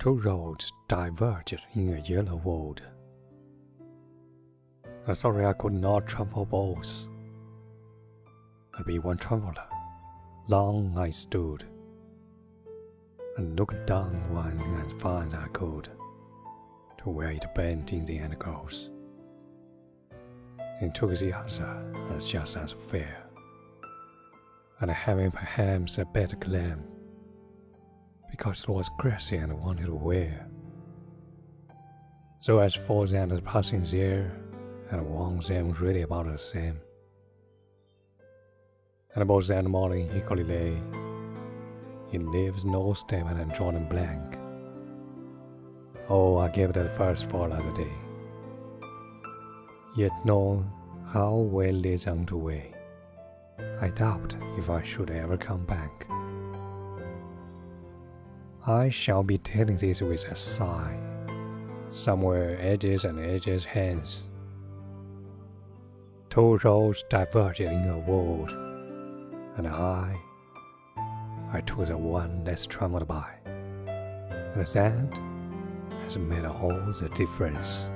Two roads diverged in a yellow wood. I'm sorry I could not travel both. I'll be one traveler. Long I stood and looked down one as far as I could to where it bent in the end goes. And took the other as just as fair, and having perhaps a better claim because it was grassy and wanted to wear. So as for the passing there, and one them was really about the same. And both that morning equally lay, he leaves no statement and drawn blank. Oh, I gave that first fall of the day. Yet know how well is under way. I doubt if I should ever come back. I shall be telling this with a sigh, somewhere edges and edges hence. Two roads diverged in a world, and I, I took the one less traveled by, and that has made all the difference.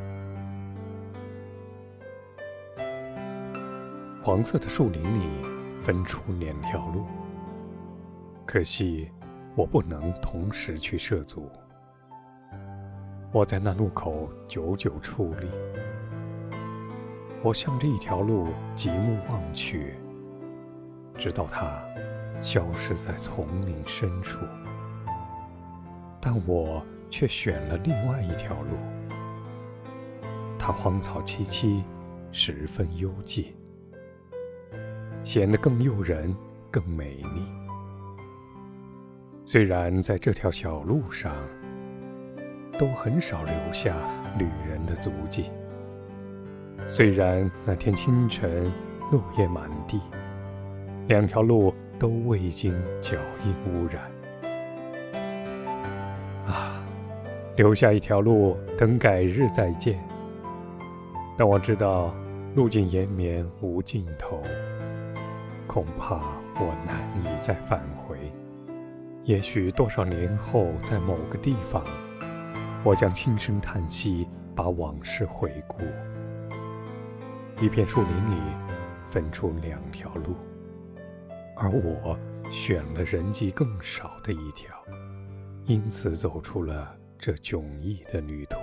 黄色的树林里分出两条路，可惜 我不能同时去涉足。我在那路口久久矗立，我向着一条路极目望去，直到它消失在丛林深处。但我却选了另外一条路，它荒草萋萋，十分幽寂，显得更诱人，更美丽。虽然在这条小路上，都很少留下旅人的足迹。虽然那天清晨落叶满地，两条路都未经脚印污染。啊，留下一条路，等改日再见。但我知道路径延绵无尽头，恐怕我难以再返回。也许多少年后，在某个地方，我将轻声叹息，把往事回顾。一片树林里分出两条路，而我选了人迹更少的一条，因此走出了这迥异的旅途。